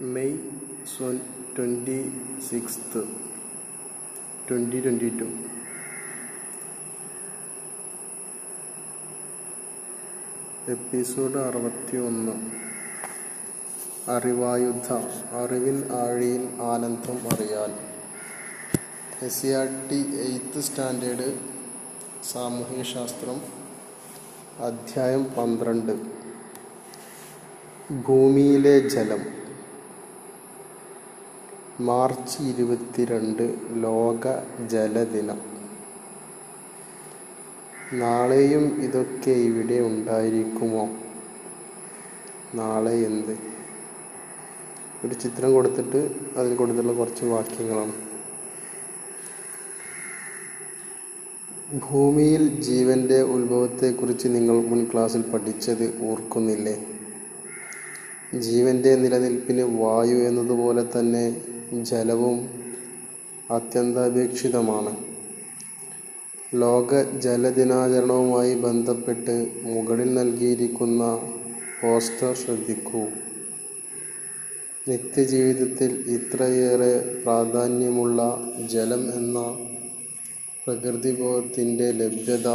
May twenty sixth. Twenty twenty two. Episode അറുപത്തി ഒന്ന് അറിവായുദ്ധ അറിവിൻ ആഴിയിൽ ആനന്ദം അറിയാൻ. S C R T eighth standard സാമൂഹ്യശാസ്ത്രം അധ്യായം പന്ത്രണ്ട്. ഭൂമിയിലെ ജലം. മാർച്ച് ഇരുപത്തിരണ്ട് ലോക ജലദിനം. നാളെയും ഇതൊക്കെ ഇവിടെ ഉണ്ടായിരിക്കുമോ? നാളെ എന്ത്? ഒരു ചിത്രം കൊടുത്തിട്ട് അതിൽ കൊടുത്തിട്ടുള്ള കുറച്ച് വാക്യങ്ങളാണ്. ഭൂമിയിൽ ജീവന്റെ ഉത്ഭവത്തെക്കുറിച്ച് നിങ്ങൾ മുൻ ക്ലാസ്സിൽ പഠിച്ചത് ഓർക്കുന്നില്ലേ? ജീവന്റെ നിലനിൽപ്പിന് വായു എന്നതുപോലെ തന്നെ ജലവും അത്യന്താപേക്ഷിതമാണ്. ലോക ജലദിനാചരണവുമായി ബന്ധപ്പെട്ട് മുകളിൽ നൽകിയിരിക്കുന്ന പോസ്റ്റർ ശ്രദ്ധിക്കൂ. നിത്യജീവിതത്തിൽ ഇത്രയേറെ പ്രാധാന്യമുള്ള ജലം എന്ന പ്രകൃതിബോധത്തിന്റെ ലഭ്യത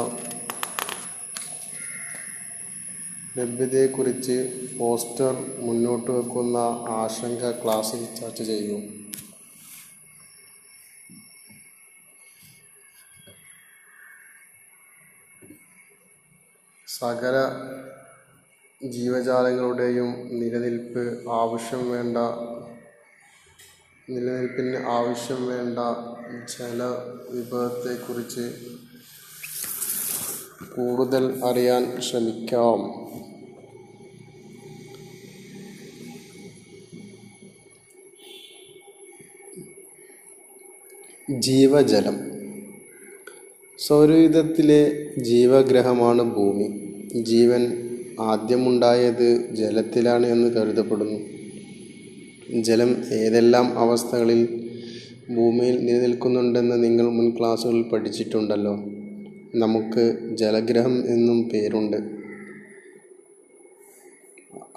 ലഭ്യതയെക്കുറിച്ച് പോസ്റ്റർ മുന്നോട്ട് വെക്കുന്ന ആശങ്ക ക്ലാസ്സിൽ ചർച്ച ചെയ്യും. സകല ജീവജാലങ്ങളുടെയും നിലനിൽപ്പ് ആവശ്യം വേണ്ട നിലനിൽപ്പിന് ആവശ്യം വേണ്ട ജലവിഭവത്തെക്കുറിച്ച് കൂടുതൽ അറിയാൻ ശ്രമിക്കാം. ജീവജലം. സൗരയുധത്തിലെ ജീവഗ്രഹമാണ് ഭൂമി. ജീവൻ ആദ്യമുണ്ടായത് ജലത്തിലാണ് എന്ന് കരുതപ്പെടുന്നു. ജലം ഏതെല്ലാം അവസ്ഥകളിൽ ഭൂമിയിൽ നിലനിൽക്കുന്നുണ്ടെന്ന് നിങ്ങൾ മുൻ ക്ലാസ്സുകളിൽ പഠിച്ചിട്ടുണ്ടല്ലോ. നമുക്ക് ജലഗ്രഹം എന്നും പേരുണ്ട്.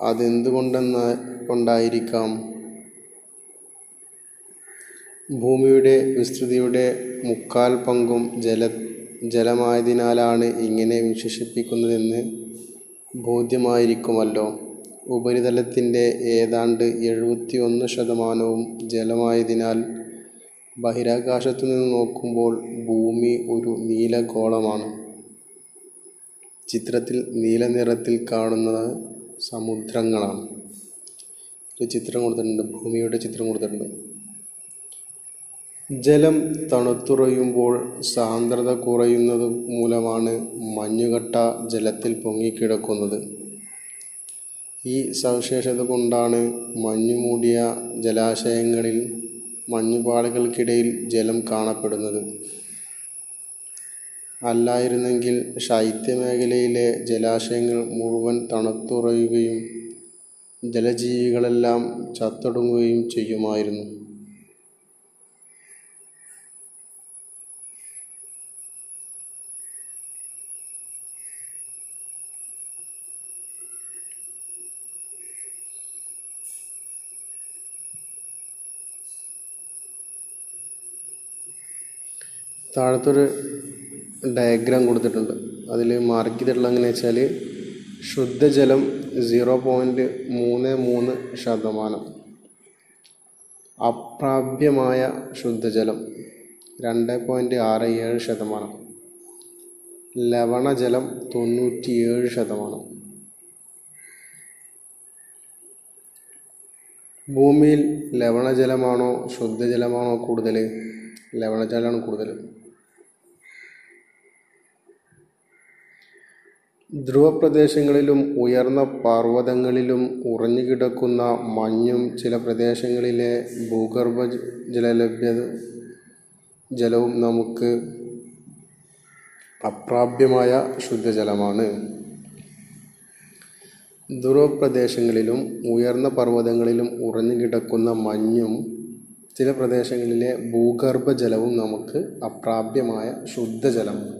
അതെന്തുകൊണ്ടെന്ന കൊണ്ടായിരിക്കാം? ഭൂമിയുടെ വിസ്തൃതിയുടെ മുക്കാൽ പങ്കും ജല ജലമായതിനാലാണ് ഇങ്ങനെ വിശേഷിപ്പിക്കുന്നതെന്ന് ബോധ്യമായിരിക്കുമല്ലോ. ഉപരിതലത്തിന്റെ ഏതാണ്ട് എഴുപത്തി ഒന്ന് ശതമാനവും ജലമായതിനാൽ ബഹിരാകാശത്തു നിന്ന് നോക്കുമ്പോൾ ഭൂമി ഒരു നീലഗോളമാണ്. ചിത്രത്തിൽ നീല നിറത്തിൽ കാണുന്നത് സമുദ്രങ്ങളാണ്. ഒരു ചിത്രം കൊടുത്തിട്ടുണ്ട് ഭൂമിയുടെ ചിത്രം കൊടുത്തിട്ടുണ്ട്. ജലം തണുത്തുറയുമ്പോൾ സാന്ദ്രത കുറയുന്നത് മൂലമാണ് മഞ്ഞുകട്ട ജലത്തിൽ പൊങ്ങിക്കിടക്കുന്നത്. ഈ സവിശേഷത കൊണ്ടാണ് മഞ്ഞുമൂടിയ ജലാശയങ്ങളിൽ മഞ്ഞുപാളികൾക്കിടയിൽ ജലം കാണപ്പെടുന്നത്. അല്ലായിരുന്നെങ്കിൽ ശൈത്യമേഖലയിലെ ജലാശയങ്ങൾ മുഴുവൻ തണുത്തുറയുകയും ജലജീവികളെല്ലാം ചത്തൊടുങ്ങുകയും ചെയ്യുമായിരുന്നു. താഴത്തൊരു ഡയഗ്രാം കൊടുത്തിട്ടുണ്ട്. അതിൽ മാർക്ക് ചെയ്തിട്ടുള്ള എങ്ങനെ വെച്ചാൽ ശുദ്ധജലം സീറോ പോയിന്റ് മൂന്ന് മൂന്ന് ശതമാനം. അപ്രാപ്യമായ ശുദ്ധജലം രണ്ട് പോയിന്റ് ആറ് ഏഴ് ശതമാനം. ലവണജലം തൊണ്ണൂറ്റിയേഴ് ശതമാനം. ഭൂമിയിൽ ലവണജലമാണോ ശുദ്ധജലമാണോ കൂടുതൽ ലവണജലമാണ് കൂടുതൽ ധ്രുവപ്രദേശങ്ങളിലും ഉയർന്ന പർവതങ്ങളിലും ഉറഞ്ഞുകിടക്കുന്ന മഞ്ഞും ചില പ്രദേശങ്ങളിലെ ഭൂഗർഭ ജലലഭ്യത ജലവും നമുക്ക് അപ്രാപ്യമായ ശുദ്ധജലമാണ്. ധ്രുവപ്രദേശങ്ങളിലും ഉയർന്ന പർവതങ്ങളിലും ഉറഞ്ഞുകിടക്കുന്ന മഞ്ഞും ചില പ്രദേശങ്ങളിലെ ഭൂഗർഭ ജലവും നമുക്ക് അപ്രാപ്യമായ ശുദ്ധജലമാണ്.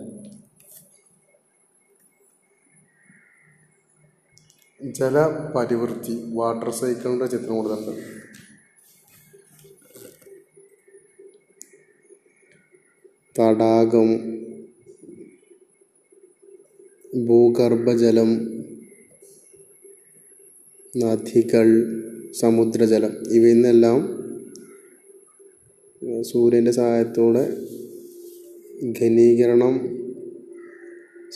ജലപരിവൃത്തി വാട്ടർ സൈക്കിളിന്റെ ചിത്രം കൊടുത്തിട്ടുണ്ട്. തടാകം ഭൂഗർഭജലം നദികൾ സമുദ്രജലം ഇവയിൽ നിന്നെല്ലാം സൂര്യന്റെ സഹായത്തോടെ ഘനീകരണം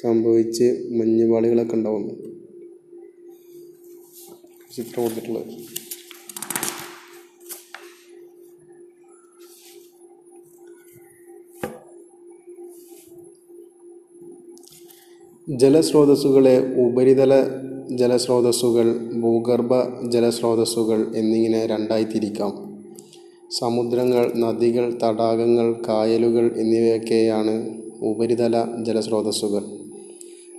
സംഭവിച്ച് മഞ്ഞുപാളികളൊക്കെ ഉണ്ടാവുന്നു. ചിത്രം കൊടുത്തിട്ടുള്ളത് ജലസ്രോതസ്സുകളെ ഉപരിതല ജലസ്രോതസ്സുകൾ ഭൂഗർഭ ജലസ്രോതസ്സുകൾ എന്നിങ്ങനെ രണ്ടായി തിരിക്കാം. സമുദ്രങ്ങൾ നദികൾ തടാകങ്ങൾ കായലുകൾ എന്നിവയൊക്കെയാണ് ഉപരിതല ജലസ്രോതസ്സുകൾ.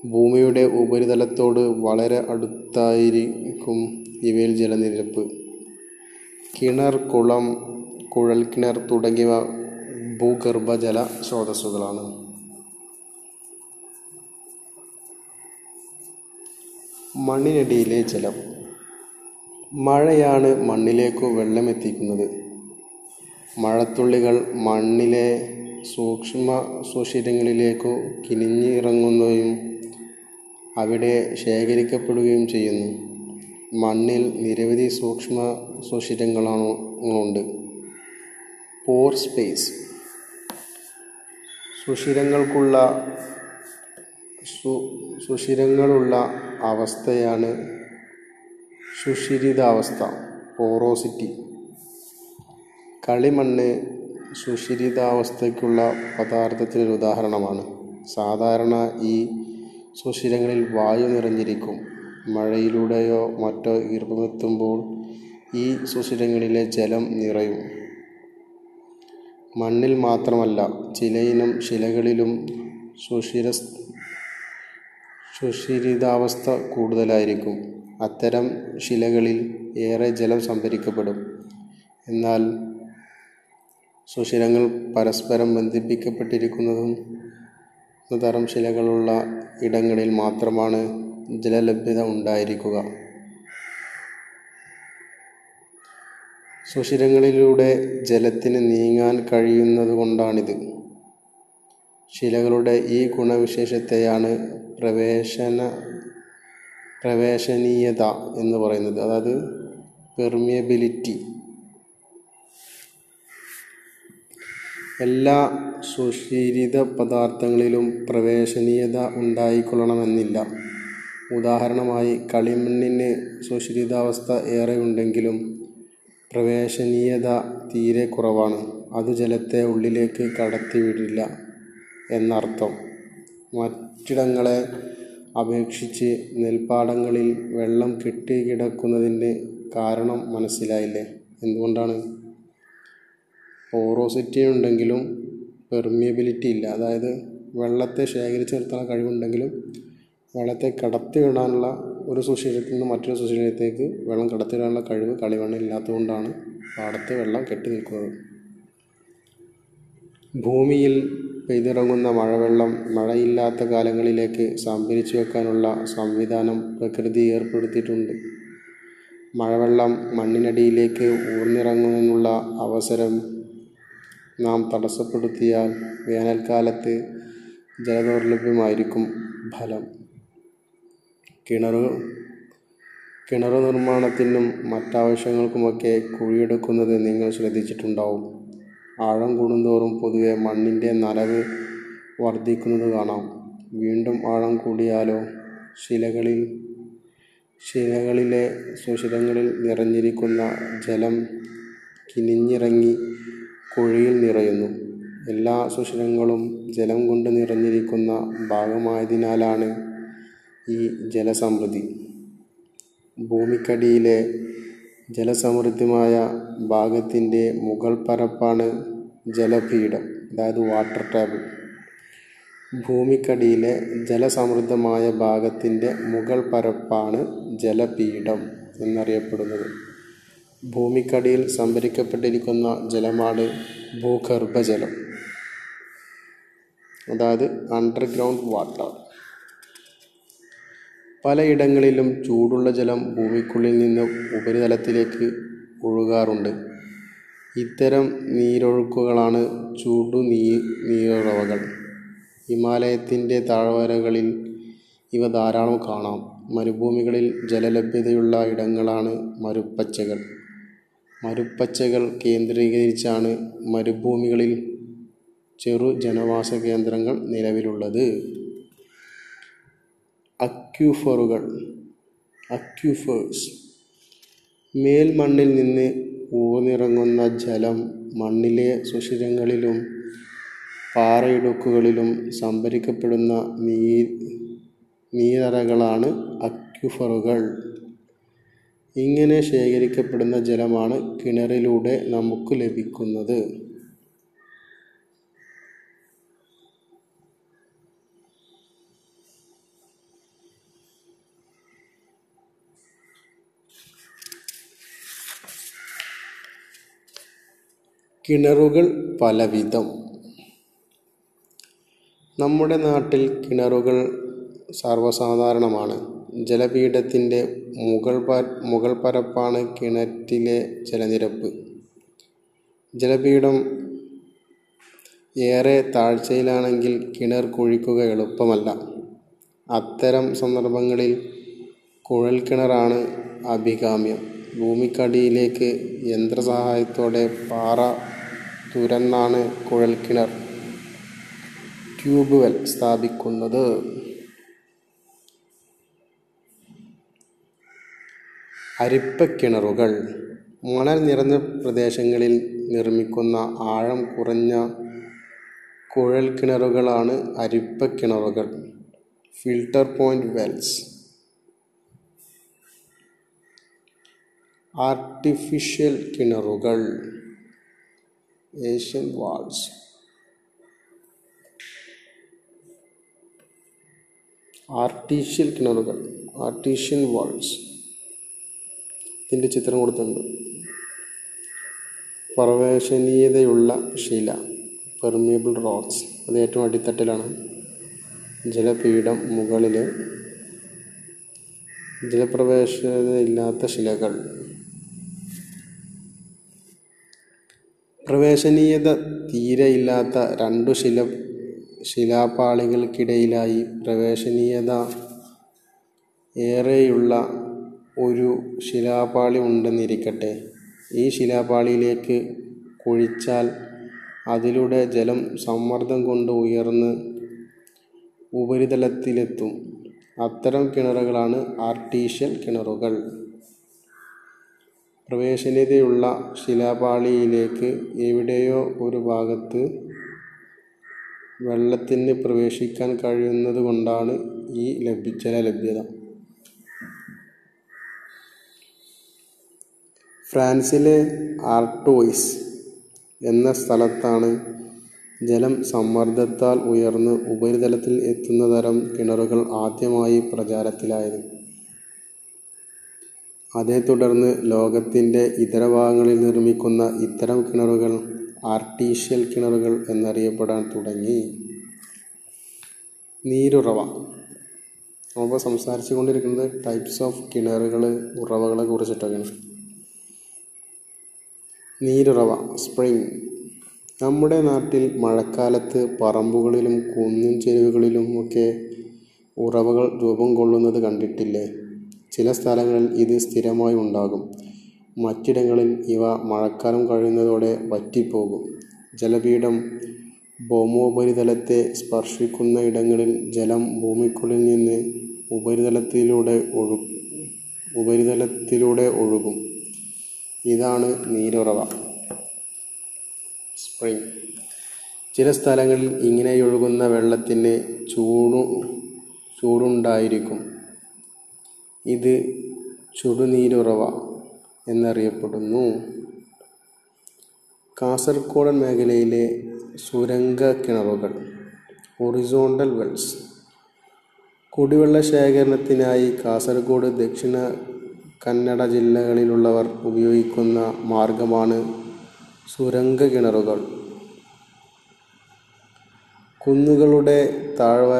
ഭൂമിയുടെ ഉപരിതലത്തോട് വളരെ അടുത്തായിരിക്കും ഇവയിൽ ജലനിരപ്പ്. കിണർ കുളം കുഴൽക്കിണർ തുടങ്ങിയവ ഭൂഗർഭജല സ്രോതസ്സുകളാണ്. മണ്ണിനടിയിലെ ജലം. മഴയാണ് മണ്ണിലേക്കു വെള്ളം എത്തിക്കുന്നത് മഴത്തുള്ളികൾ മണ്ണിലെ സൂക്ഷ്മ സുഷിരങ്ങളിലേക്കു കിനിഞ്ഞിറങ്ങുകയും അവിടെ ശേഖരിക്കപ്പെടുകയും ചെയ്യുന്നു. മണ്ണിൽ നിരവധി സൂക്ഷ്മ സുഷിരങ്ങളാണുണ്ട് പോർ സ്പേസ് സുഷിരങ്ങൾക്കുള്ള സു സുഷിരങ്ങളുള്ള അവസ്ഥയാണ് സുഷിരിതാവസ്ഥ പോറോസിറ്റി കളിമണ്ണ് സുഷിരിതാവസ്ഥയ്ക്കുള്ള പദാർത്ഥത്തിനൊരു ഉദാഹരണമാണ്. സാധാരണ ഈ സുഷിരങ്ങളിൽ വായു നിറഞ്ഞിരിക്കും. മഴയിലൂടെയോ മറ്റോ ഈർപ്പമെത്തുമ്പോൾ ഈ സുഷിരങ്ങളിലെ ജലം നിറയും. മണ്ണിൽ മാത്രമല്ല ചിലയിനം ശിലകളിലും സുഷിര സുഷിരിതാവസ്ഥ കൂടുതലായിരിക്കും. അത്തരം ശിലകളിൽ ഏറെ ജലം സംഭരിക്കപ്പെടും. എന്നാൽ സുഷിരങ്ങൾ പരസ്പരം ബന്ധിപ്പിക്കപ്പെട്ടിരിക്കുന്നതും തരം ശിലകളുള്ള ഇടങ്ങളിൽ മാത്രമാണ് ജലലഭ്യത ഉണ്ടായിരിക്കുക. സുഷിരങ്ങളിലൂടെ ജലത്തിന് നീങ്ങാൻ കഴിയുന്നതുകൊണ്ടാണിത് ശിലകളുടെ ഈ ഗുണവിശേഷത്തെയാണ് പ്രവേശന പ്രവേശനീയത എന്ന് പറയുന്നത്. അതായത് പെർമിയബിലിറ്റി എല്ലാ സുഷിരിത പദാർത്ഥങ്ങളിലും പ്രവേശനീയത ഉണ്ടായിക്കൊള്ളണമെന്നില്ല. ഉദാഹരണമായി കളിമണ്ണിന് സുഷിരിതാവസ്ഥ ഏറെ ഉണ്ടെങ്കിലും പ്രവേശനീയത തീരെ കുറവാണ്. അത് ജലത്തെ ഉള്ളിലേക്ക് കടത്തിവിടില്ല എന്നർത്ഥം. മറ്റിടങ്ങളെ അപേക്ഷിച്ച് നെൽപ്പാടങ്ങളിൽ വെള്ളം കെട്ടിക്കിടക്കുന്നതിന്റെ കാരണം മനസ്സിലായില്ലേ? എന്തുകൊണ്ടാണ്? പോറോസിറ്റി ഉണ്ടെങ്കിലും പെർമിയബിലിറ്റി ഇല്ല അതായത് വെള്ളത്തെ ശേഖരിച്ച് നിർത്താനുള്ള കഴിവുണ്ടെങ്കിലും വെള്ളത്തെ കടത്തി വിടാനുള്ള ഒരു സുശീലത്തിൽ നിന്ന് മറ്റൊരു സുശീലത്തേക്ക് വെള്ളം കടത്തി വിടാനുള്ള കഴിവ് കളിമണ്ണില്ലാത്തതുകൊണ്ടാണ് പാടത്ത് വെള്ളം കെട്ടി നിൽക്കുന്നത്. ഭൂമിയിൽ പെയ്തിറങ്ങുന്ന മഴവെള്ളം മഴയില്ലാത്ത കാലങ്ങളിലേക്ക് സംഭരിച്ചു വെക്കാനുള്ള സംവിധാനം പ്രകൃതി ഏർപ്പെടുത്തിയിട്ടുണ്ട്. മഴവെള്ളം മണ്ണിനടിയിലേക്ക് ഊർന്നിറങ്ങുന്നതിനുള്ള അവസരം നാം തടസ്സപ്പെടുത്തിയാൽ വേനൽക്കാലത്ത് ജലദൗർലഭ്യമായിരിക്കും ഫലം. കിണർ കിണർ നിർമ്മാണത്തിനും മറ്റാവശ്യങ്ങൾക്കുമൊക്കെ കുഴിയെടുക്കുന്നത് നിങ്ങൾ ശ്രദ്ധിച്ചിട്ടുണ്ടാവും. ആഴം കൂടുന്തോറും പൊതുവെ മണ്ണിന്റെ നനവ് വർദ്ധിക്കുന്നത് കാണാം. വീണ്ടും ആഴം കൂടിയാലോ ശിലകളിൽ ശിലകളിലെ സുഷിരങ്ങളിൽ നിറഞ്ഞിരിക്കുന്ന ജലം കിനിഞ്ഞിറങ്ങി കുഴിയിൽ നിറയുന്നു. എല്ലാ സുഷിരങ്ങളും ജലം കൊണ്ട് നിറഞ്ഞിരിക്കുന്ന ഭാഗമായതിനാലാണ് ഈ ജലസമൃദ്ധി. ഭൂമിക്കടിയിലെ ജലസമൃദ്ധമായ ഭാഗത്തിന്റെ മുകൾ പരപ്പാണ് ജലപീഠം അതായത് വാട്ടർ ടേബിൾ ഭൂമിക്കടിയിലെ ജലസമൃദ്ധമായ ഭാഗത്തിന്റെ മുകൾ പരപ്പാണ് ജലപീഠം എന്നറിയപ്പെടുന്നത്. ഭൂമിക്കടിയിൽ സംഭരിക്കപ്പെട്ടിരിക്കുന്ന ജലമാണ് ഭൂഗർഭജലം. അതായത് അണ്ടർഗ്രൗണ്ട് വാട്ടർ പലയിടങ്ങളിലും ചൂടുള്ള ജലം ഭൂമിക്കുള്ളിൽ നിന്ന് ഉപരിതലത്തിലേക്ക് ഒഴുകാറുണ്ട്. ഇത്തരം നീരൊഴുക്കുകളാണ് ചൂടു നീ നീരൊഴവകൾ ഹിമാലയത്തിന്റെ താഴ്വരകളിൽ ഇവ ധാരാളം കാണാം. മരുഭൂമികളിൽ ജലലഭ്യതയുള്ള ഇടങ്ങളാണ് മരുപ്പച്ചകൾ. മരുപ്പച്ചകൾ കേന്ദ്രീകരിച്ചാണ് മരുഭൂമികളിൽ ചെറു ജനവാസ കേന്ദ്രങ്ങൾ നിലവിലുള്ളത്. അക്യൂഫറുകൾ അക്യൂഫേഴ്സ്. മേൽമണ്ണിൽ നിന്ന് ഊർന്നിറങ്ങുന്ന ജലം മണ്ണിലെ സുഷിരങ്ങളിലും പാറയിടുക്കുകളിലും സംഭരിക്കപ്പെടുന്ന നീ നീരറകളാണ് അക്യൂഫറുകൾ. ഇങ്ങനെ ശേഖരിക്കപ്പെടുന്ന ജലമാണ് കിണറിലൂടെ നമുക്ക് ലഭിക്കുന്നത്. കിണറുകൾ പലവിധം. നമ്മുടെ നാട്ടിൽ കിണറുകൾ സർവസാധാരണമാണ്. ജലപീഠത്തിന്റെ മുകൾ മുകൾ പരപ്പാണ് കിണറ്റിലെ ജലനിരപ്പ്. ജലപീഠം ഏറെ താഴ്ചയിലാണെങ്കിൽ കിണർ കുഴിക്കുക എളുപ്പമല്ല. അത്തരം സന്ദർഭങ്ങളിൽ കുഴൽക്കിണറാണ് അഭികാമ്യം. ഭൂമിക്കടിയിലേക്ക് യന്ത്രസഹായത്തോടെ പാറ തുരന്നാണ് കുഴൽക്കിണർ ട്യൂബ് വെൽ സ്ഥാപിക്കുന്നത്. അരിപ്പക്കിണറുകൾ മണൽ നിറഞ്ഞ പ്രദേശങ്ങളിൽ നിർമ്മിക്കുന്ന ആഴം കുറഞ്ഞ കുഴൽ കിണറുകളാണ് അരിപ്പക്കിണറുകൾ. Filter point wells. ആർട്ടിഫിഷ്യൽ കിണറുകൾ. Artesian wells. ആർട്ടിഫിഷ്യൽ കിണറുകൾ. Artesian wells. ഇതിന്റെ ചിത്രം കൊടുത്തിട്ടുണ്ട്. പ്രവേശനീയതയുള്ള ശില പെർമിയബിൾ റോക്സ് അത് ഏറ്റവും അടിത്തട്ടിലാണ്. ജലപീഠം മുകളിൽ ജലപ്രവേശനയില്ലാത്ത ശിലകൾ. പ്രവേശനീയത തീരെയില്ലാത്ത രണ്ടു ശില ശിലാപാളികൾക്കിടയിലായി പ്രവേശനീയത ഏറെയുള്ള ഒരു ശിലാപാളി ഉണ്ടെന്നിരിക്കട്ടെ. ഈ ശിലാപാളിയിലേക്ക് കുഴിച്ചാൽ അതിലൂടെ ജലം സമ്മർദ്ദം കൊണ്ട് ഉയർന്ന് ഉപരിതലത്തിലെത്തും. അത്തരം കിണറുകളാണ് ആർട്ടീഷ്യൽ കിണറുകൾ. പ്രവേശനീയതയുള്ള ശിലാപാളിയിലേക്ക് എവിടെയോ ഒരു ഭാഗത്ത് വെള്ളത്തിന് പ്രവേശിക്കാൻ കഴിയുന്നത് കൊണ്ടാണ് ഈ ലഭ്യ ജലലഭ്യത. ഫ്രാൻസിലെ ആർട്ടോയ്സ് എന്ന സ്ഥലത്താണ് ജലം സമ്മർദ്ദത്താൽ ഉയർന്ന് ഉപരിതലത്തിൽ എത്തുന്ന തരം കിണറുകൾ ആദ്യമായി പ്രചാരത്തിലായത്. അതേ തുടർന്ന് ലോകത്തിന്റെ ഇതര ഭാഗങ്ങളിൽ നിർമ്മിക്കുന്ന ഇത്തരം കിണറുകൾ ആർട്ടീഷ്യൽ കിണറുകൾ എന്നറിയപ്പെടാൻ തുടങ്ങി. നീരുറവ. നമ്മൾ സംസാരിച്ചു കൊണ്ടിരിക്കുന്നത് ടൈപ്സ് ഓഫ് കിണറുകൾ ഉറവകളെ കുറിച്ചിട്ടൊക്കെയാണ് നീരുറവ സ്പ്രിംഗ്. നമ്മുടെ നാട്ടിൽ മഴക്കാലത്ത് പറമ്പുകളിലും കുന്നിൻ ചെരുവുകളിലും ഒക്കെ ഉറവകൾ രൂപം കൊള്ളുന്നത് കണ്ടിട്ടില്ലേ? ചില സ്ഥലങ്ങളിൽ ഇത് സ്ഥിരമായി ഉണ്ടാകും. മറ്റിടങ്ങളിൽ ഇവ മഴക്കാലം കഴിയുന്നതോടെ വറ്റിപ്പോകും. ജലപീഠം ഭൗമോപരിതലത്തെ സ്പർശിക്കുന്ന ഇടങ്ങളിൽ ജലം ഭൂമിക്കുള്ളിൽ നിന്ന് ഉപരിതലത്തിലൂടെ ഒഴു ഉപരിതലത്തിലൂടെ ഒഴുകും. ഇതാണ് നീരുറവ. സ്പ്രിംഗ് ചില സ്ഥലങ്ങളിൽ ഇങ്ങനെ ഒഴുകുന്ന വെള്ളത്തിന് ചൂടു ചൂടുണ്ടായിരിക്കും. ഇത് ചുടുനീരുറവ എന്നറിയപ്പെടുന്നു. കാസർഗോഡൻ മേഖലയിലെ സുരംഗ കിണറുകൾ ഹൊറിസോണ്ടൽ വെൽസ്. കുടിവെള്ള ശേഖരണത്തിനായി കാസർഗോഡ് ദക്ഷിണ കന്നഡ ജില്ലകളിലുള്ളവർ ഉപയോഗിക്കുന്ന മാർഗമാണ് സുരംഗ കിണറുകൾ. കുന്നുകളുടെ താഴ്വ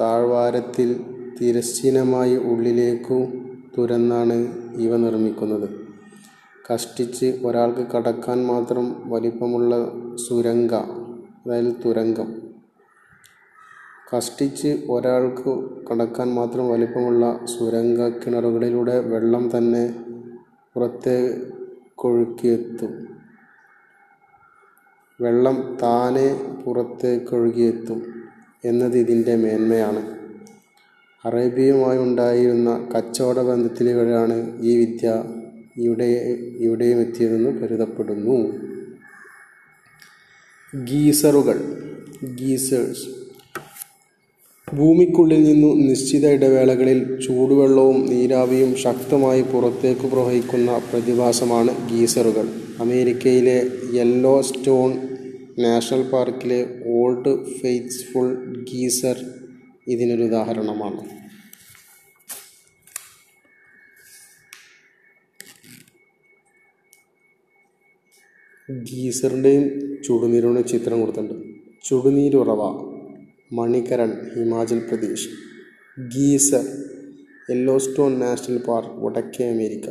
താഴ്വാരത്തിൽ തിരശ്ചീനമായി ഉള്ളിലേക്കു തുരന്നാണ് ഇവ നിർമ്മിക്കുന്നത്. കഷ്ടിച്ച് ഒരാൾക്ക് കടക്കാൻ മാത്രം വലിപ്പമുള്ള സുരംഗ അതായത് തുരങ്കം. കഷ്ടിച്ച് ഒരാൾക്ക് കടക്കാൻ മാത്രം വലിപ്പമുള്ള സുരംഗ കിണറുകളിലൂടെ വെള്ളം തന്നെ പുറത്തേക്കൊഴുകിയെത്തും വെള്ളം താനെ പുറത്തേക്കൊഴുകിയെത്തും എന്നത് ഇതിന്റെ മേന്മയാണ്. അറേബ്യയുമായി ഉണ്ടായിരുന്ന കച്ചവട ബന്ധത്തിലൂടെയാണ് ഈ വിദ്യ ഇവിടെ ഇവിടെയും എത്തിയതെന്ന് കരുതപ്പെടുന്നു. ഗീസറുകൾ ഗീസേഴ്സ് ഭൂമിക്കുള്ളിൽ നിന്നു നിശ്ചിത ഇടവേളകളിൽ ചൂടുവെള്ളവും നീരാവിയും ശക്തമായി പുറത്തേക്ക് പ്രവഹിക്കുന്ന പ്രതിഭാസമാണ് ഗീസറുകൾ. അമേരിക്കയിലെ യെല്ലോ സ്റ്റോൺ നാഷണൽ പാർക്കിലെ ഓൾഡ് ഫെയ്ത്ത്ഫുൾ ഗീസർ ഇതിനൊരു ഉദാഹരണമാണ്. ഗീസറിന്റെയും ചുടുനീരുടെ ചിത്രം കൊടുത്തിട്ടുണ്ട്. ചുടുനീരുറവ. Manikaran Himachal Pradesh. Geyser Yellowstone National Park വടക്കേ അമേരിക്ക.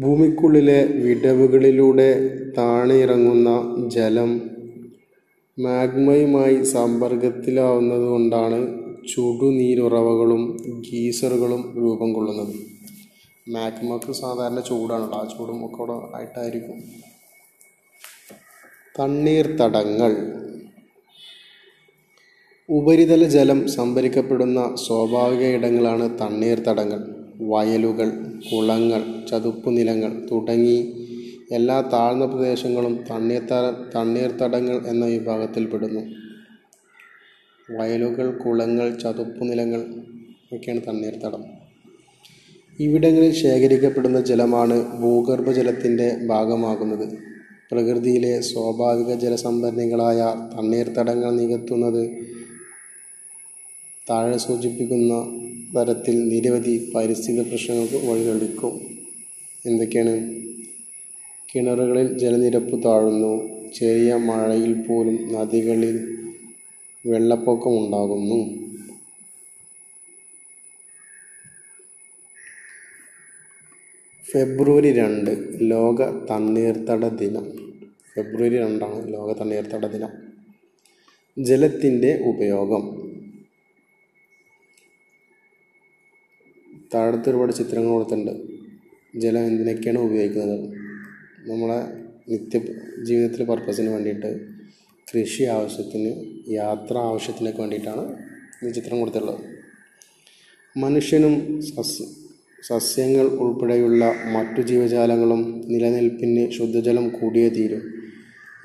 ഭൂമിക്കുള്ളിലെ വിടവുകളിലൂടെ താഴെ ഇറങ്ങുന്ന ജലം മാഗ്മയുമായി സമ്പർക്കത്തിലാവുന്നതുകൊണ്ടാണ് ചുടുനീരുറവകളും ഗീസറുകളും രൂപം കൊള്ളുന്നത്. മാഗ്മക്ക് സാധാരണ ചൂടാണ് ആ ചൂടും ഒക്കെ ആയിട്ടായിരിക്കും. തണ്ണീർത്തടങ്ങൾ ഉപരിതല ജലം സംഭരിക്കപ്പെടുന്ന സ്വാഭാവിക ഇടങ്ങളാണ് തണ്ണീർത്തടങ്ങൾ. വയലുകൾ കുളങ്ങൾ ചതുപ്പുനിലങ്ങൾ തുടങ്ങി എല്ലാ താഴ്ന്ന പ്രദേശങ്ങളും തണ്ണീർത്ത തണ്ണീർത്തടങ്ങൾ എന്ന വിഭാഗത്തിൽപ്പെടുന്നു വയലുകൾ കുളങ്ങൾ ചതുപ്പുനിലങ്ങൾ ഒക്കെയാണ് തണ്ണീർത്തടം. ഇവിടങ്ങളിൽ ശേഖരിക്കപ്പെടുന്ന ജലമാണ് ഭൂഗർഭജലത്തിന്റെ ഭാഗമാകുന്നത്. പ്രകൃതിയിലെ സ്വാഭാവിക ജലസംഭരണികളായ തണ്ണീർത്തടങ്ങൾ നികത്തുന്നത് താഴെ സൂചിപ്പിക്കുന്ന തരത്തിൽ നിരവധി പരിസ്ഥിതി പ്രശ്നങ്ങൾക്ക് വഴിതെളിക്കും എന്തൊക്കെയാണ്? കിണറുകളിൽ ജലനിരപ്പ് താഴുന്നു. ചെറിയ മഴയിൽ പോലും നദികളിൽ വെള്ളപ്പൊക്കം ഉണ്ടാകുന്നു. ഫെബ്രുവരി രണ്ട് ലോക തണ്ണീർത്തട ദിനം. ഫെബ്രുവരി രണ്ടാണ് ലോക തണ്ണീർത്തട ദിനം. ജലത്തിന്റെ ഉപയോഗം. താഴത്ത് ഒരുപാട് ചിത്രങ്ങൾ കൊടുത്തിട്ടുണ്ട്. ജലം എന്തിനൊക്കെയാണ് ഉപയോഗിക്കുന്നത്? നമ്മളെ നിത്യ ജീവിതത്തിലെ പർപ്പസിന് വേണ്ടിയിട്ട് കൃഷി ആവശ്യത്തിന് യാത്ര ആവശ്യത്തിനൊക്കെ വേണ്ടിയിട്ടാണ് ഈ ചിത്രം കൊടുത്തിട്ടുള്ളത്. മനുഷ്യനും സസ്യ സസ്യങ്ങൾ ഉൾപ്പെടെയുള്ള മറ്റു ജീവജാലങ്ങളും നിലനിൽപ്പിന് ശുദ്ധജലം കൂടിയേ തീരും.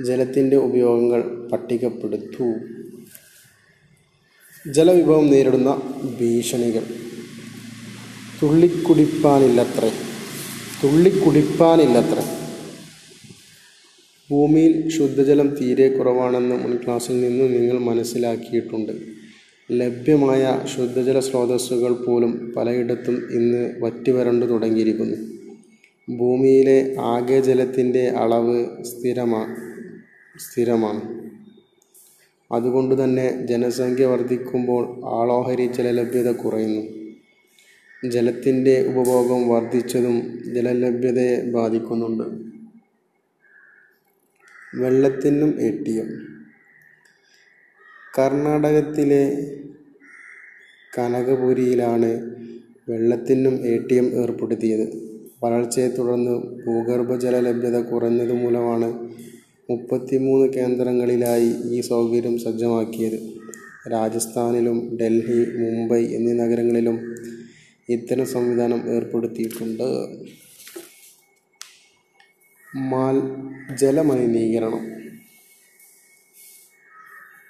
ജലത്തിന്റെ ഉപയോഗങ്ങൾ പട്ടികപ്പെടുത്തു. ജലവിഭവം നേരിടുന്ന ഭീഷണികൾ. തുള്ളിക്കുടിപ്പാനില്ലത്രേ. തുള്ളിക്കുടിപ്പാനില്ലത്രേ. ഭൂമിയിൽ ശുദ്ധജലം തീരെ കുറവാണെന്ന് മുൻ ക്ലാസ്സിൽ നിന്ന് നിങ്ങൾ മനസ്സിലാക്കിയിട്ടുണ്ട്. ലഭ്യമായ ശുദ്ധജല സ്രോതസ്സുകൾ പോലും പലയിടത്തും ഇന്ന് വറ്റിവരണ്ടു തുടങ്ങിയിരിക്കുന്നു. ഭൂമിയിലെ ആകെ ജലത്തിന്റെ അളവ് സ്ഥിരമാ സ്ഥിരമാണ്. അതുകൊണ്ട് തന്നെ ജനസംഖ്യ വർദ്ധിക്കുമ്പോൾ ആളോഹരി ജലലഭ്യത കുറയുന്നു. ജലത്തിന്റെ ഉപഭോഗം വർദ്ധിച്ചതും ജലലഭ്യതയെ ബാധിക്കുന്നുണ്ട്. വെള്ളത്തിനും എ ടി എം കർണാടകത്തിലെ കനകപുരിയിലാണ് വെള്ളത്തിനും എ ടി എം ഏർപ്പെടുത്തിയത്. വരൾച്ചയെ തുടർന്ന് ഭൂഗർഭജല ലഭ്യത കുറഞ്ഞത് മൂലമാണ് മുപ്പത്തിമൂന്ന് കേന്ദ്രങ്ങളിലായി ഈ സൗകര്യം സജ്ജമാക്കിയത്. രാജസ്ഥാനിലും ഡൽഹി മുംബൈ എന്നീ നഗരങ്ങളിലും ഇത്തരം സംവിധാനം ഏർപ്പെടുത്തിയിട്ടുണ്ട്. മാൽ ജലമലിനീകരണം.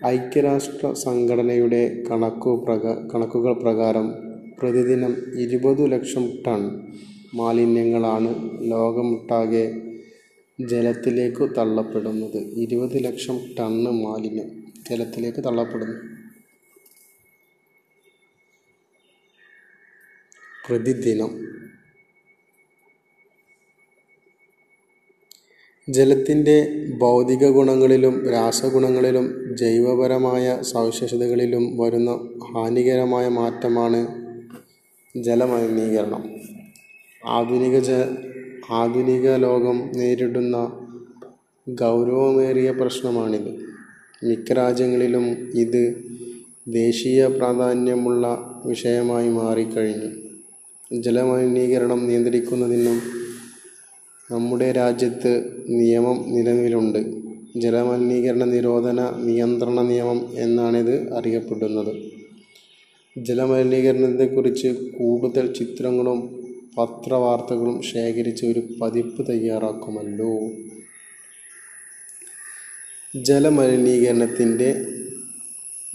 ഐക്യരാഷ്ട്ര സംഘടനയുടെ കണക്കു പ്രക കണക്കുകൾ പ്രകാരം പ്രതിദിനം ഇരുപത് ലക്ഷം ടൺ മാലിന്യങ്ങളാണ് ലോകമൊട്ടാകെ ജലത്തിലേക്ക് തള്ളപ്പെടുന്നത്. ഇരുപത് ലക്ഷം ടണ്ണ് മാലിന്യം ജലത്തിലേക്ക് തള്ളപ്പെടുന്നു. പ്രതിദിനം ജലത്തിന്റെ ഭൗതിക ഗുണങ്ങളിലും രാസഗുണങ്ങളിലും ജൈവപരമായ സവിശേഷതകളിലും വരുന്ന ഹാനികരമായ മാറ്റമാണ് ജലമലിനീകരണം. ആധുനിക ജ ആധുനിക ലോകം നേരിടുന്ന ഗൗരവമേറിയ പ്രശ്നമാണിത്. മിക്ക രാജ്യങ്ങളിലും ഇത് ദേശീയ പ്രാധാന്യമുള്ള വിഷയമായി മാറിക്കഴിഞ്ഞു. ജലമലിനീകരണം നിയന്ത്രിക്കുന്നതിനും നമ്മുടെ രാജ്യത്ത് നിയമം നിലവിലുണ്ട്. ജലമലിനീകരണ നിരോധന നിയന്ത്രണ നിയമം എന്നാണിത് അറിയപ്പെടുന്നത്. ജലമലിനീകരണത്തെക്കുറിച്ച് കൂടുതൽ ചിത്രങ്ങളും പത്രവാർത്തകളും ശേഖരിച്ച് ഒരു പതിപ്പ് തയ്യാറാക്കുമല്ലോ. ജലമലിനീകരണത്തിന്റെ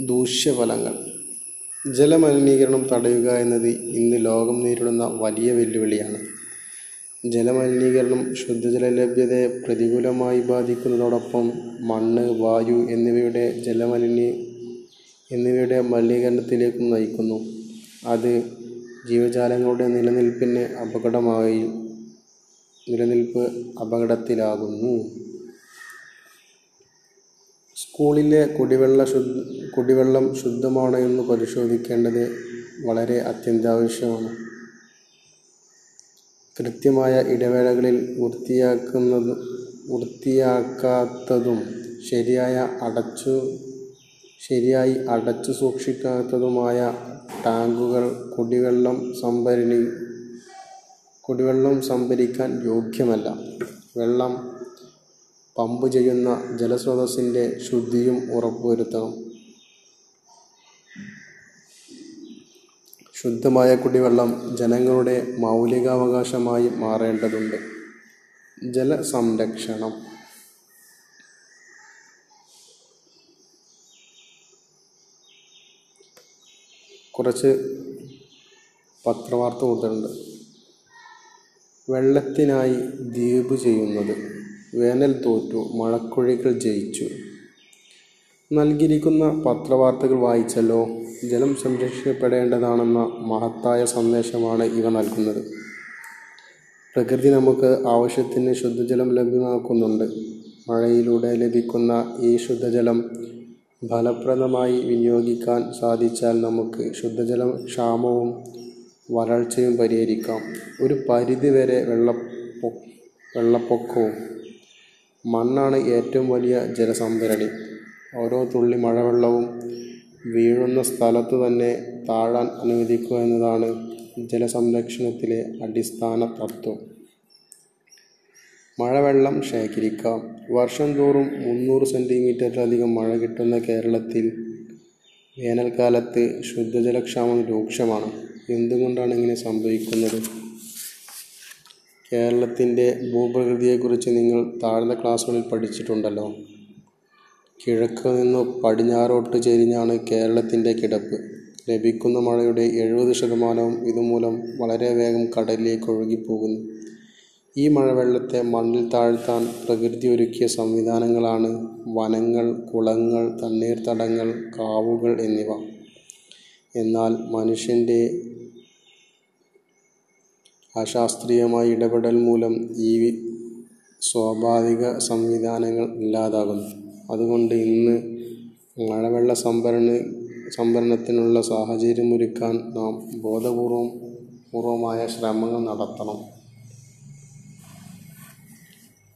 ദൂഷ്യഫലങ്ങൾ. ജലമലിനീകരണം തടയുക എന്നത് ഇന്ന് ലോകം നേരിടുന്ന വലിയ വെല്ലുവിളിയാണ്. ജലമലിനീകരണം ശുദ്ധജല ലഭ്യതയെ പ്രതികൂലമായി ബാധിക്കുന്നതോടൊപ്പം മണ്ണ് വായു എന്നിവയുടെ ജലമലിനീ എന്നിവയുടെ മലിനീകരണത്തിലേക്കും നയിക്കുന്നു. അത് ജീവജാലങ്ങളുടെ നിലനിൽപ്പിന് അപകടമായി നിലനിൽപ്പ് അപകടത്തിലാകുന്നു. സ്കൂളിലെ കുടിവെള്ള ശുദ്ധ കുടിവെള്ളം ശുദ്ധമാണോ എന്ന് പരിശോധിക്കേണ്ടത് വളരെ അത്യന്താവശ്യമാണ് കൃത്യമായ ഇടവേളകളിൽ വൃത്തിയാക്കുന്നത് വൃത്തിയാക്കാത്തതും ശരിയായ അടച്ചു ശരിയായി അടച്ചു സൂക്ഷിക്കാത്തതുമായ ടാങ്കുകൾ കുടിവെള്ളം സംഭരണി കുടിവെള്ളം സംഭരിക്കാൻ യോഗ്യമല്ല. വെള്ളം പമ്പ് ചെയ്യുന്ന ജലസ്രോതസ്സിന്റെ ശുദ്ധിയും ഉറപ്പുവരുത്തണം. ശുദ്ധമായ കുടിവെള്ളം ജനങ്ങളുടെ മൗലികാവകാശമായി മാറേണ്ടതുണ്ട്. ജലസംരക്ഷണം. കുറച്ച് പത്രവാർത്ത കൊടുത്തിട്ടുണ്ട്. വെള്ളത്തിനായി ദ്വീപ് ചെയ്യുന്നത്. വേനൽ തോറ്റു മഴക്കുഴികൾ ജയിച്ചു. നൽകിയിരിക്കുന്ന പത്രവാർത്തകൾ വായിച്ചല്ലോ. ജലം സംരക്ഷിക്കപ്പെടേണ്ടതാണെന്ന മഹത്തായ സന്ദേശമാണ് ഇവ നൽകുന്നത്. പ്രകൃതി നമുക്ക് ആവശ്യത്തിന് ശുദ്ധജലം ലഭ്യമാക്കുന്നുണ്ട്. മഴയിലൂടെ ലഭിക്കുന്ന ഈ ശുദ്ധജലം ഫലപ്രദമായി വിനിയോഗിക്കാൻ സാധിച്ചാൽ നമുക്ക് ശുദ്ധജല ക്ഷാമവും വരൾച്ചയും പരിഹരിക്കാം. ഒരു പരിധിവരെ വെള്ളപ്പൊ വെള്ളപ്പൊക്കവും. മണ്ണാണ് ഏറ്റവും വലിയ ജലസംഭരണി. ഓരോ തുള്ളി മഴവെള്ളവും വീഴുന്ന സ്ഥലത്തു തന്നെ താഴാൻ അനുവദിക്കുക എന്നതാണ് ജലസംരക്ഷണത്തിലെ അടിസ്ഥാന തത്വം. മഴവെള്ളം ശേഖരിക്കാം. വർഷം തോറും മുന്നൂറ് സെന്റിമീറ്ററിലധികം മഴ കിട്ടുന്ന കേരളത്തിൽ വേനൽക്കാലത്ത് ശുദ്ധജലക്ഷാമം രൂക്ഷമാണ്. എന്തുകൊണ്ടാണ് ഇങ്ങനെ സംഭവിക്കുന്നത്? കേരളത്തിന്റെ ഭൂപ്രകൃതിയെക്കുറിച്ച് നിങ്ങൾ താഴ്ന്ന ക്ലാസ്സുകളിൽ പഠിച്ചിട്ടുണ്ടല്ലോ. കിഴക്ക് നിന്ന് പടിഞ്ഞാറോട്ട് ചെരിഞ്ഞാണ് കേരളത്തിന്റെ കിടപ്പ്. ലഭിക്കുന്ന മഴയുടെ എഴുപത് ശതമാനവും ഇതുമൂലം വളരെ വേഗം കടലിലേക്ക് ഒഴുകിപ്പോകുന്നു. ഈ മഴവെള്ളത്തെ മണ്ണിൽ താഴ്ത്താൻ പ്രകൃതി ഒരുക്കിയ സംവിധാനങ്ങളാണ് വനങ്ങൾ കുളങ്ങൾ തണ്ണീർത്തടങ്ങൾ കാവുകൾ എന്നിവ. എന്നാൽ മനുഷ്യന്റെ അശാസ്ത്രീയമായ ഇടപെടൽ മൂലം ഈ സ്വാഭാവിക സംവിധാനങ്ങൾ ഇല്ലാതാകുന്നു. അതുകൊണ്ട് ഇന്ന് മഴവെള്ള സംഭരണ സംഭരണത്തിനുള്ള സാഹചര്യമൊരുക്കാൻ നാം ബോധപൂർവം പൂർവമായ ശ്രമങ്ങൾ നടത്തണം.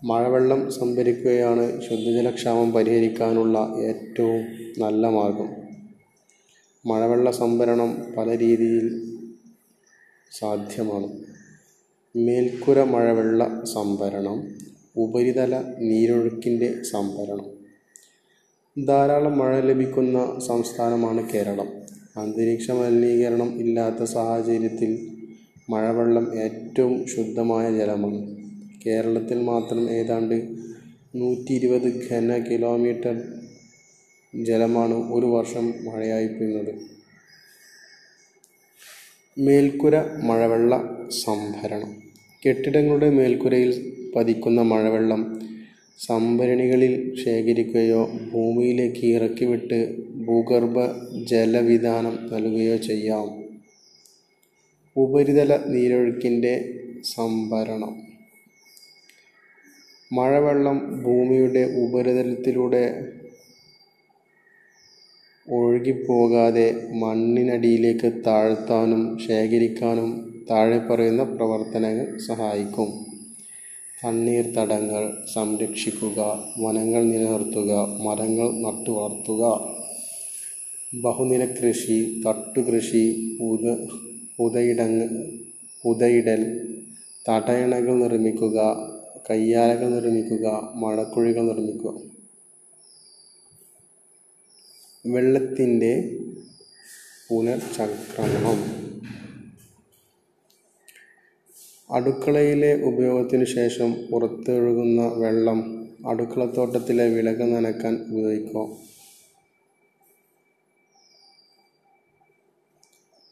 മഴവെള്ളം സംഭരിക്കുകയാണ് ശുദ്ധജലക്ഷാമം പരിഹരിക്കാനുള്ള ഏറ്റവും നല്ല മാർഗം. മഴവെള്ള സംഭരണം പല രീതിയിൽ സാധ്യമാണ്. മേൽക്കുര മഴവെള്ള സംഭരണം ഉപരിതല നീരൊഴുക്കിന്റെ സംഭരണം. ധാരാളം മഴ ലഭിക്കുന്ന സംസ്ഥാനമാണ് കേരളം. അന്തരീക്ഷ മലിനീകരണം ഇല്ലാത്ത സാഹചര്യത്തിൽ മഴവെള്ളം ഏറ്റവും ശുദ്ധമായ ജലമാണ്. കേരളത്തിൽ മാത്രം ഏതാണ്ട് നൂറ്റി ഇരുപത് ഘന കിലോമീറ്റർ ജലമാണ് ഒരു വർഷം മഴയായി പെയ്യുന്നത് മേൽക്കുര മഴവെള്ള സംഭരണം. കെട്ടിടങ്ങളുടെ മേൽക്കുരയിൽ പതിക്കുന്ന മഴവെള്ളം സംഭരണികളിൽ ശേഖരിക്കുകയോ ഭൂമിയിലേക്ക് ഇറക്കിവിട്ട് ഭൂഗർഭ ജലവിധാനം നൽകുകയോ ചെയ്യാം. ഉപരിതല നീരൊഴുക്കിന്റെ സംഭരണം. മഴവെള്ളം ഭൂമിയുടെ ഉപരിതലത്തിലൂടെ ഒഴുകിപ്പോകാതെ മണ്ണിനടിയിലേക്ക് താഴ്ത്താനും ശേഖരിക്കാനും താഴെ പറയുന്ന പ്രവർത്തനങ്ങൾ സഹായിക്കും. തണ്ണീർത്തടങ്ങൾ സംരക്ഷിക്കുക വനങ്ങൾ നിലനിർത്തുക മരങ്ങൾ നട്ടുവളർത്തുക ബഹുനില കൃഷി തട്ടുകൃഷി പുത പുതയിടങ്ങൾ പുതയിടൽ തടയണകൾ നിർമ്മിക്കുക കയ്യാലകൾ നിർമ്മിക്കുക മഴക്കുഴികൾ നിർമ്മിക്കുക. വെള്ളത്തിന്റെ പുനർചംക്രമണം. അടുക്കളയിലെ ഉപയോഗത്തിനു ശേഷം പുറത്തൊഴുകുന്ന വെള്ളം അടുക്കളത്തോട്ടത്തിലെ വിളകൾ നനക്കാൻ ഉപയോഗിക്കുക.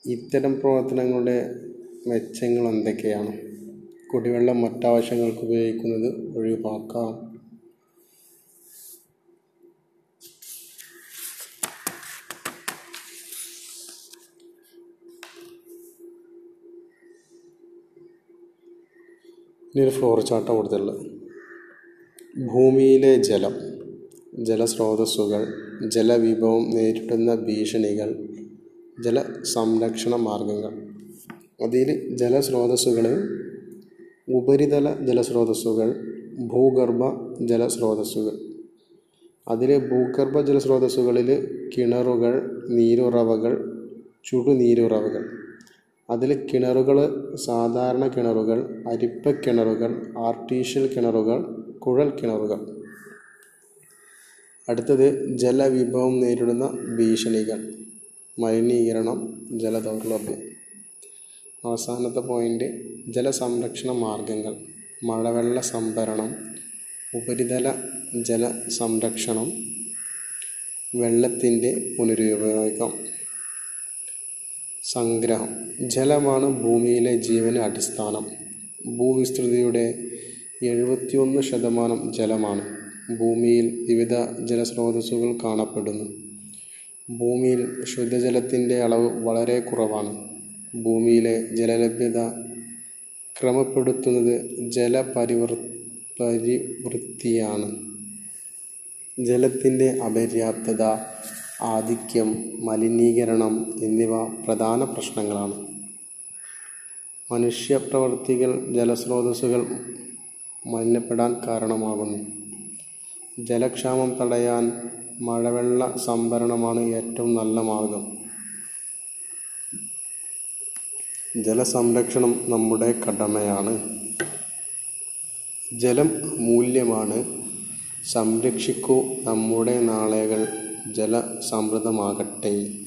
ഇത്തരം പ്രവർത്തനങ്ങളുടെ മെച്ചങ്ങൾ എന്തൊക്കെയാണ്? കുടിവെള്ളം മറ്റാവശ്യങ്ങൾക്ക് ഉപയോഗിക്കുന്നത് ഒഴിവാക്കാം. ഇനി ഒരു ഫ്ലോർ ചാട്ടം കൊടുത്തിട്ടുള്ളത്. ഭൂമിയിലെ ജലം ജലസ്രോതസ്സുകൾ ജലവിഭവം നേരിടുന്ന ഭീഷണികൾ ജല സംരക്ഷണ മാർഗങ്ങൾ. അതിൽ ജലസ്രോതസ്സുകൾ ഉപരിതല ജലസ്രോതസ്സുകൾ ഭൂഗർഭ ജലസ്രോതസ്സുകൾ. അതിൽ ഭൂഗർഭ ജലസ്രോതസ്സുകളിൽ കിണറുകൾ നീരുറവകൾ ചുടുനീരുറവകൾ. അതിൽ കിണറുകൾ സാധാരണ കിണറുകൾ അരിപ്പക്കിണറുകൾ ആർട്ടിഫിഷ്യൽ കിണറുകൾ കുഴൽ കിണറുകൾ. അടുത്തത് ജലവിഭവം നേരിടുന്ന ഭീഷണികൾ മലിനീകരണം ജലദൗർലഭ്യം. അവസാനത്തെ പോയിന്റ് ജലസംരക്ഷണ മാർഗങ്ങൾ മഴവെള്ള സംഭരണം ഉപരിതല ജല സംരക്ഷണം വെള്ളത്തിന്റെ പുനരുപയോഗം സംഗ്രഹം. ജലമാണ് ഭൂമിയിലെ ജീവന് അടിസ്ഥാനം. ഭൂവിസ്തൃതിയുടെ എഴുപത്തിയൊന്ന് ശതമാനം ജലമാണ് ഭൂമിയിൽ വിവിധ ജലസ്രോതസ്സുകൾ കാണപ്പെടുന്നു. ഭൂമിയിൽ ശുദ്ധജലത്തിന്റെ അളവ് വളരെ കുറവാണ്. ഭൂമിയിലെ ജലലഭ്യത ക്രമപ്പെടുത്തുന്നത് ജലപരിവർ പരിവൃത്തിയാണ്. ജലത്തിന്റെ അപര്യാപ്തത ആധിക്യം മലിനീകരണം എന്നിവ പ്രധാന പ്രശ്നങ്ങളാണ്. മനുഷ്യപ്രവർത്തികൾ ജലസ്രോതസ്സുകൾ മലിനപ്പെടാൻ കാരണമാകുന്നു. ജലക്ഷാമം തടയാൻ മഴവെള്ള സംഭരണമാണ് ഏറ്റവും നല്ല മാർഗം. ജലസംരക്ഷണം നമ്മുടെ കടമയാണ്. ജലം മൂല്യമാണ്. സംരക്ഷിക്കൂ നമ്മുടെ നാളെകൾ ജലസമൃദ്ധമാകട്ടെ.